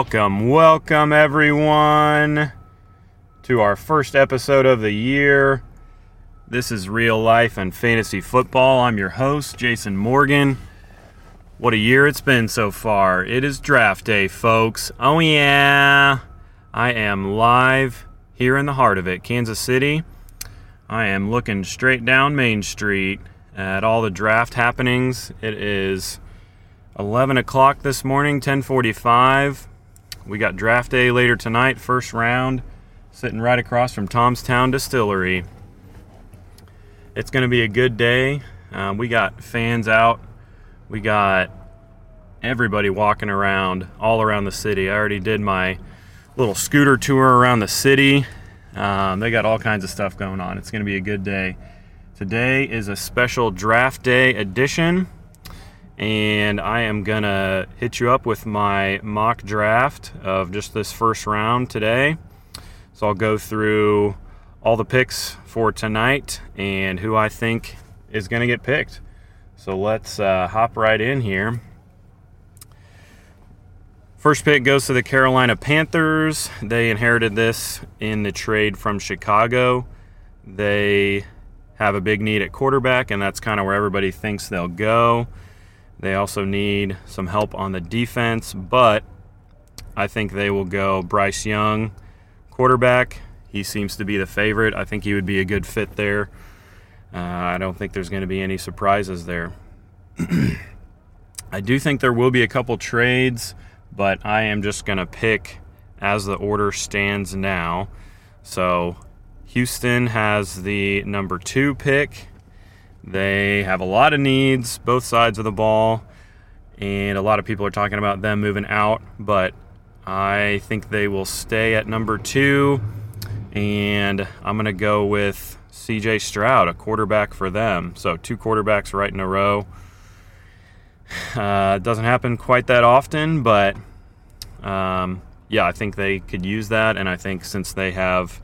Welcome, welcome everyone to our first episode of the year. This is Real Life and Fantasy Football. I'm your host, Jason Morgan. What a year it's been so far. It is draft day, folks. Oh, yeah. I am live here in the heart of it, Kansas City. I am looking straight down Main Street at all the draft happenings. It is 11 o'clock this morning, 1045. We got draft day later tonight, first round, sitting right across from Tom's Town Distillery. It's going to be a good day. Um, we got fans out. We got everybody walking around all around the city. I already did my little scooter tour around the city. Um, they got all kinds of stuff going on. It's going to be a good day. Today is a special draft day edition and I am gonna hit you up with my mock draft of just this first round today. So I'll go through all the picks for tonight and who I think is gonna get picked. So let's uh, hop right in here. First pick goes to the Carolina Panthers. They inherited this in the trade from Chicago. They have a big need at quarterback, and that's kind of where everybody thinks they'll go. They also need some help on the defense, but I think they will go Bryce Young, quarterback. He seems to be the favorite. I think he would be a good fit there. Uh, I don't think there's going to be any surprises there. I do think there will be a couple trades, but I am just going to pick as the order stands now. So Houston has the number two pick. They have a lot of needs, both sides of the ball, and a lot of people are talking about them moving out, but I think they will stay at number two, and I'm going to go with CJ Stroud, a quarterback for them. So, two quarterbacks right in a row. Uh, doesn't happen quite that often, but um, yeah, I think they could use that, and I think since they have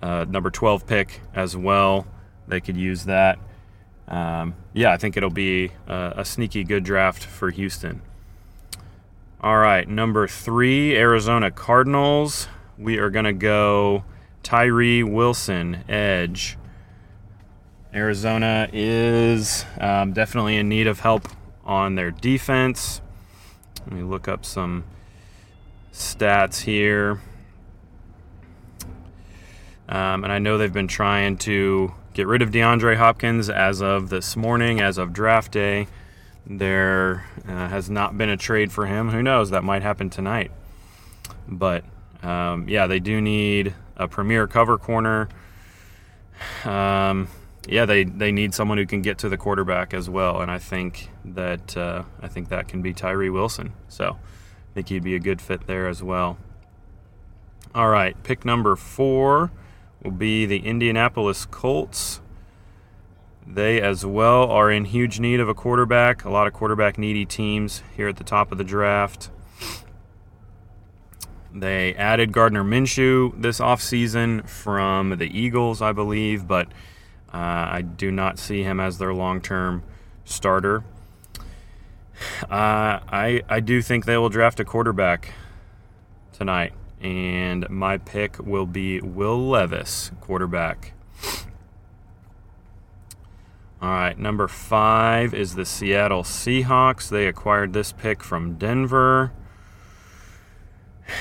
uh, number 12 pick as well, they could use that um, yeah, I think it'll be a, a, sneaky good draft for Houston. All right, number three, Arizona Cardinals. We are going to go Tyree Wilson, edge. Arizona is um, definitely in need of help on their defense. Let me look up some stats here. Um, and I know they've been trying to get rid of DeAndre Hopkins as of this morning, as of draft day. There uh, has not been a trade for him. Who knows? That might happen tonight. But um, yeah, they do need a premier cover corner. Um, yeah, they, they need someone who can get to the quarterback as well, and I think that uh, I think that can be Tyree Wilson. So I think he'd be a good fit there as well. All right, pick number four will be the Indianapolis Colts. They as well are in huge need of a quarterback. A lot of quarterback needy teams here at the top of the draft. They added Gardner Minshew this offseason from the Eagles, I believe, but uh, I do not see him as their long term starter. Uh, I, I do think they will draft a quarterback tonight and my pick will be Will Levis, quarterback. All right, number five is the Seattle Seahawks. They acquired this pick from Denver.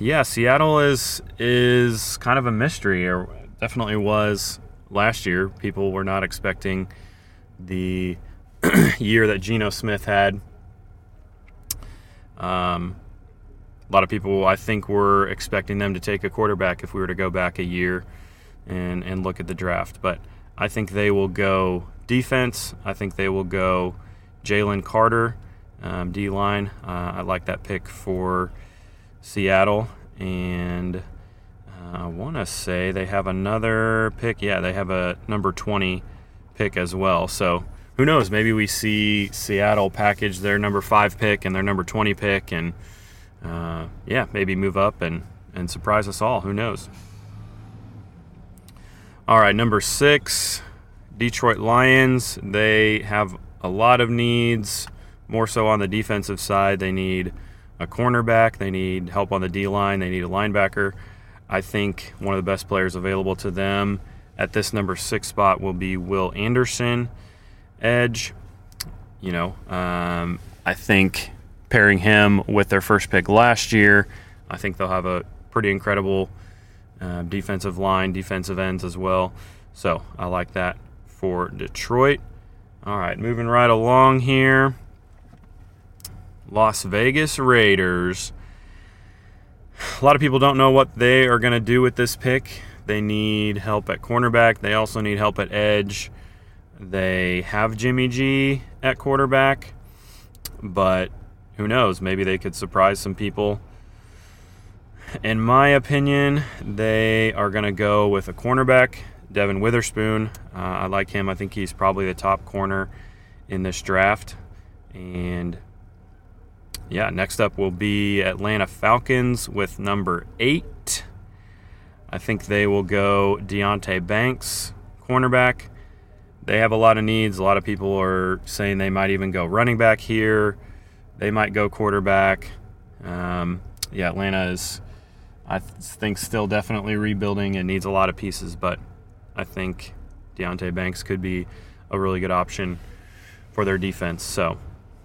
Yeah, Seattle is is kind of a mystery, or definitely was last year. People were not expecting the year that Geno Smith had. Um, a lot of people, I think, were expecting them to take a quarterback if we were to go back a year and, and look at the draft. But I think they will go defense. I think they will go Jalen Carter, um, D line. Uh, I like that pick for Seattle. And uh, I want to say they have another pick. Yeah, they have a number 20 pick as well. So who knows? Maybe we see Seattle package their number five pick and their number 20 pick and uh, yeah, maybe move up and, and surprise us all. Who knows? All right, number six, Detroit Lions. They have a lot of needs, more so on the defensive side. They need a cornerback. They need help on the D line. They need a linebacker. I think one of the best players available to them at this number six spot will be Will Anderson, edge. You know, um, I think pairing him with their first pick last year, I think they'll have a pretty incredible uh, defensive line, defensive ends as well. So I like that for Detroit. All right, moving right along here. Las Vegas Raiders. A lot of people don't know what they are going to do with this pick. They need help at cornerback. They also need help at edge. They have Jimmy G at quarterback, but who knows? Maybe they could surprise some people. In my opinion, they are going to go with a cornerback, Devon Witherspoon. Uh, I like him. I think he's probably the top corner in this draft. And yeah, next up will be Atlanta Falcons with number eight. I think they will go Deonte Banks, cornerback. They have a lot of needs. A lot of people are saying they might even go running back here. They might go quarterback. Um, yeah, Atlanta is, I think, still definitely rebuilding and needs a lot of pieces, but I think Deonte Banks could be a really good option for their defense. So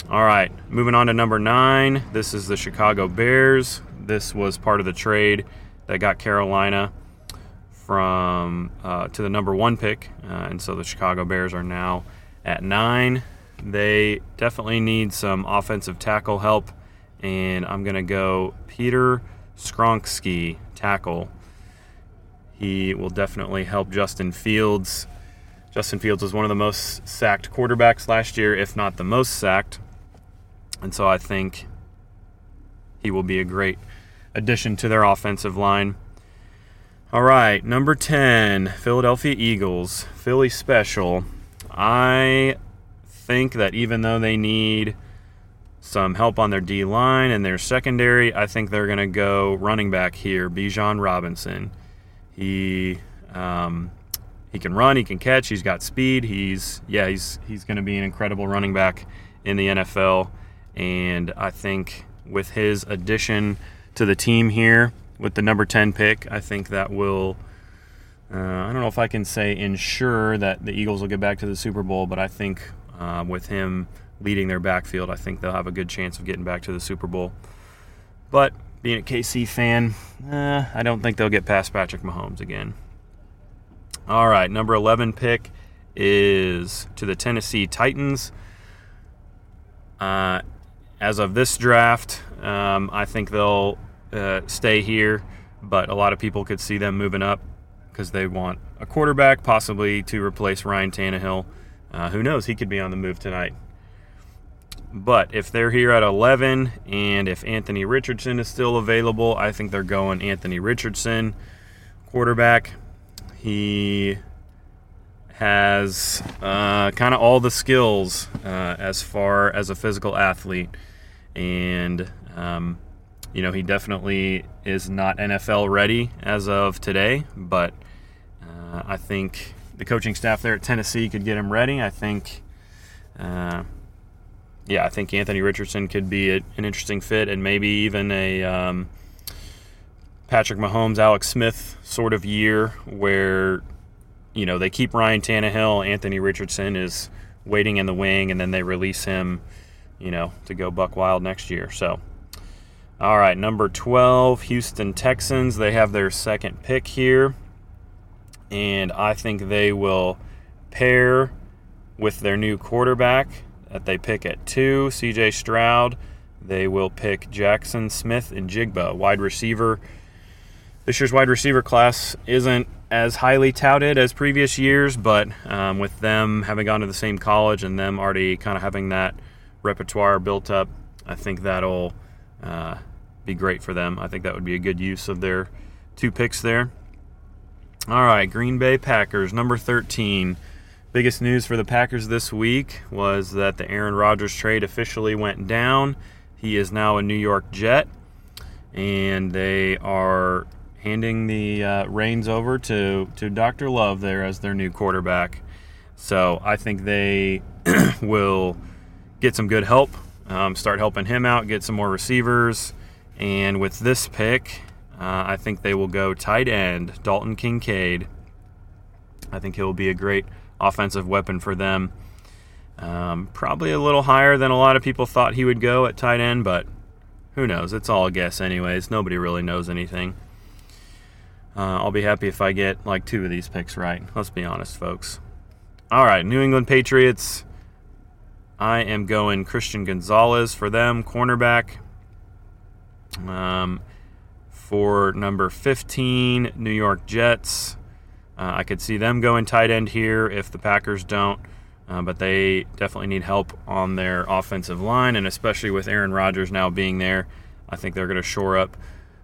all right, moving on to number nine. This is the Chicago Bears. This was part of the trade that got Carolina from uh, to the number one pick, uh, and so the Chicago Bears are now at nine. They definitely need some offensive tackle help, and I'm going to go Peter Skoronski tackle. He will definitely help Justin Fields. Justin Fields was one of the most sacked quarterbacks last year, if not the most sacked. And so I think he will be a great addition to their offensive line. All right, number 10, Philadelphia Eagles, Philly Special. I think that even though they need some help on their D line and their secondary, I think they're going to go running back here, Bijan Robinson. He um, he can run, he can catch, he's got speed. He's yeah, he's he's going to be an incredible running back in the NFL. And I think with his addition to the team here, with the number 10 pick, I think that will. Uh, I don't know if I can say ensure that the Eagles will get back to the Super Bowl, but I think uh, with him leading their backfield, I think they'll have a good chance of getting back to the Super Bowl. But being a KC fan, uh, I don't think they'll get past Patrick Mahomes again. All right, number 11 pick is to the Tennessee Titans. Uh, as of this draft, um, I think they'll uh, stay here, but a lot of people could see them moving up because they want a quarterback, possibly to replace Ryan Tannehill. Uh, who knows? He could be on the move tonight. But if they're here at 11 and if Anthony Richardson is still available, I think they're going Anthony Richardson, quarterback. He has uh, kind of all the skills uh, as far as a physical athlete and um, you know he definitely is not NFL ready as of today, but uh, I think the coaching staff there at Tennessee could get him ready. I think, uh, yeah, I think Anthony Richardson could be a, an interesting fit, and maybe even a um, Patrick Mahomes, Alex Smith sort of year where you know they keep Ryan Tannehill, Anthony Richardson is waiting in the wing, and then they release him you know, to go buck wild next year. So, all right, number 12, Houston Texans. They have their second pick here. And I think they will pair with their new quarterback that they pick at two, CJ Stroud. They will pick Jaxon Smith-Njigba, wide receiver. This year's wide receiver class isn't as highly touted as previous years, but um, with them having gone to the same college and them already kind of having that repertoire built up. I think that'll uh, be great for them. I think that would be a good use of their two picks there. All right, Green Bay Packers, number 13. Biggest news for the Packers this week was that the Aaron Rodgers trade officially went down. He is now a New York Jet, and they are handing the uh, reins over to, to Dr. Love there as their new quarterback. So I think they will get some good help um, start helping him out, get some more receivers. And with this pick, uh, I think they will go tight end, Dalton Kincaid. I think he'll be a great offensive weapon for them. Um, probably a little higher than a lot of people thought he would go at tight end, but who knows? It's all a guess, anyways. Nobody really knows anything. Uh, I'll be happy if I get like two of these picks right. Let's be honest, folks. All right, New England Patriots. I am going Christian Gonzalez for them, cornerback. Um, for number 15, New York Jets. Uh, I could see them going tight end here if the Packers don't, uh, but they definitely need help on their offensive line, and especially with Aaron Rodgers now being there, I think they're going to shore up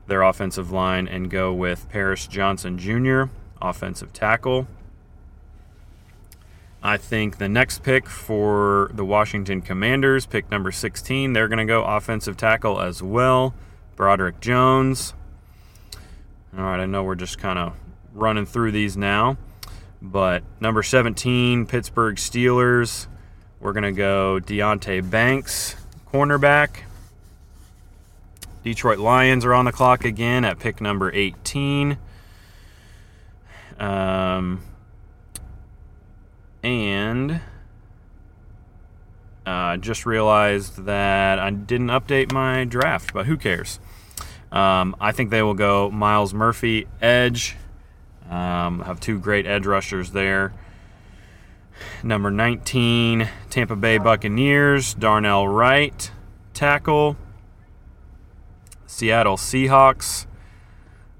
their offensive line and go with Paris Johnson Jr., offensive tackle. I think the next pick for the Washington Commanders, pick number 16, they're going to go offensive tackle as well. Broderick Jones. All right, I know we're just kind of running through these now. But number 17, Pittsburgh Steelers. We're going to go Deonte Banks, cornerback. Detroit Lions are on the clock again at pick number 18. Um, and uh, just realized that I didn't update my draft, but who cares? Um, I think they will go Myles Murphy, edge. Um, have two great edge rushers there. Number 19, Tampa Bay Buccaneers, Darnell Wright, tackle. Seattle Seahawks,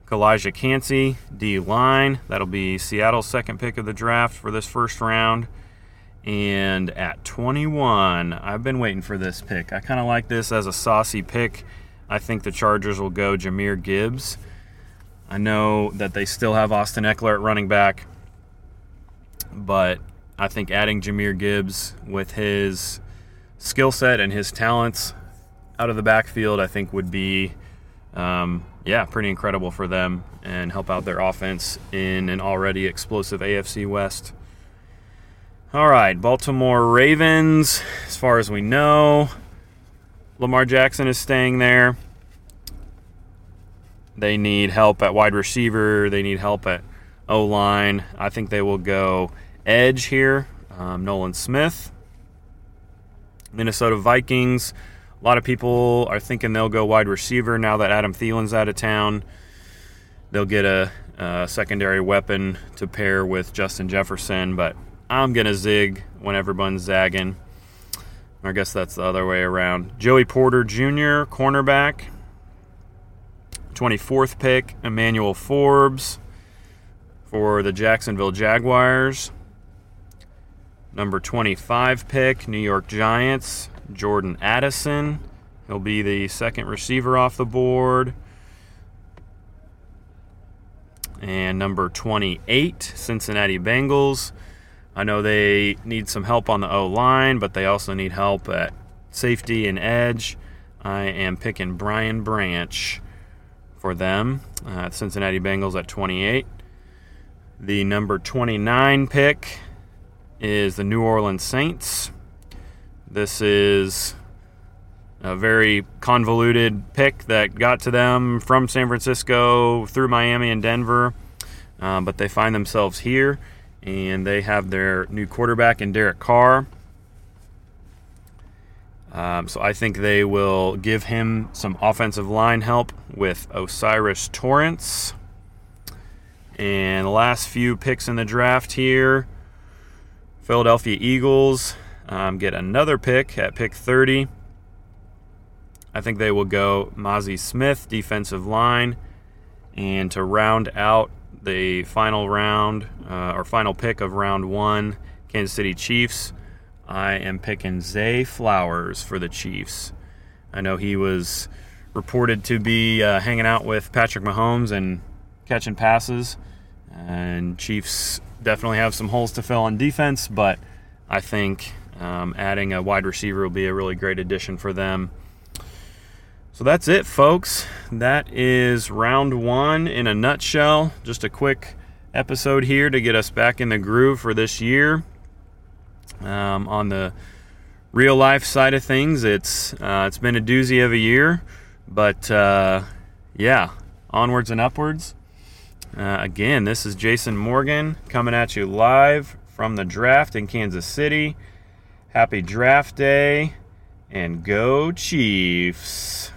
Calijah Kancey, D line. That'll be Seattle's second pick of the draft for this first round. And at 21, I've been waiting for this pick. I kind of like this as a saucy pick. I think the Chargers will go Jahmyr Gibbs. I know that they still have Austin Ekeler at running back, but I think adding Jahmyr Gibbs with his skill set and his talents out of the backfield, I think would be, um, yeah, pretty incredible for them and help out their offense in an already explosive AFC West. All right, Baltimore Ravens, as far as we know, Lamar Jackson is staying there. They need help at wide receiver. They need help at O line. I think they will go edge here. Um, Nolan Smith. Minnesota Vikings. A lot of people are thinking they'll go wide receiver now that Adam Thielen's out of town. They'll get a, a secondary weapon to pair with Justin Jefferson, but I'm going to zig when everyone's zagging. I guess that's the other way around. Joey Porter Jr., cornerback. 24th pick, Emmanuel Forbes for the Jacksonville Jaguars. Number 25 pick, New York Giants, Jordan Addison. He'll be the second receiver off the board. And number 28, Cincinnati Bengals. I know they need some help on the O line, but they also need help at safety and edge. I am picking Brian Branch for them. Uh, Cincinnati Bengals at 28. The number 29 pick is the New Orleans Saints. This is a very convoluted pick that got to them from San Francisco through Miami and Denver, uh, but they find themselves here and they have their new quarterback in Derek Carr. Um, so I think they will give him some offensive line help with O'Cyrus Torrence. And the last few picks in the draft here Philadelphia Eagles um, get another pick at pick 30. I think they will go Mazi Smith, defensive line. And to round out the final round uh, or final pick of round one, Kansas City Chiefs I am picking Zay Flowers for the Chiefs. I know he was reported to be uh, hanging out with Patrick Mahomes and catching passes. And Chiefs definitely have some holes to fill on defense, but I think um, adding a wide receiver will be a really great addition for them. So that's it, folks. That is round one in a nutshell. Just a quick episode here to get us back in the groove for this year um, on the real life side of things, it's uh, it's been a doozy of a year, but uh, yeah, onwards and upwards. Uh, again, this is Jason Morgan coming at you live from the draft in Kansas City. Happy draft day and go Chiefs!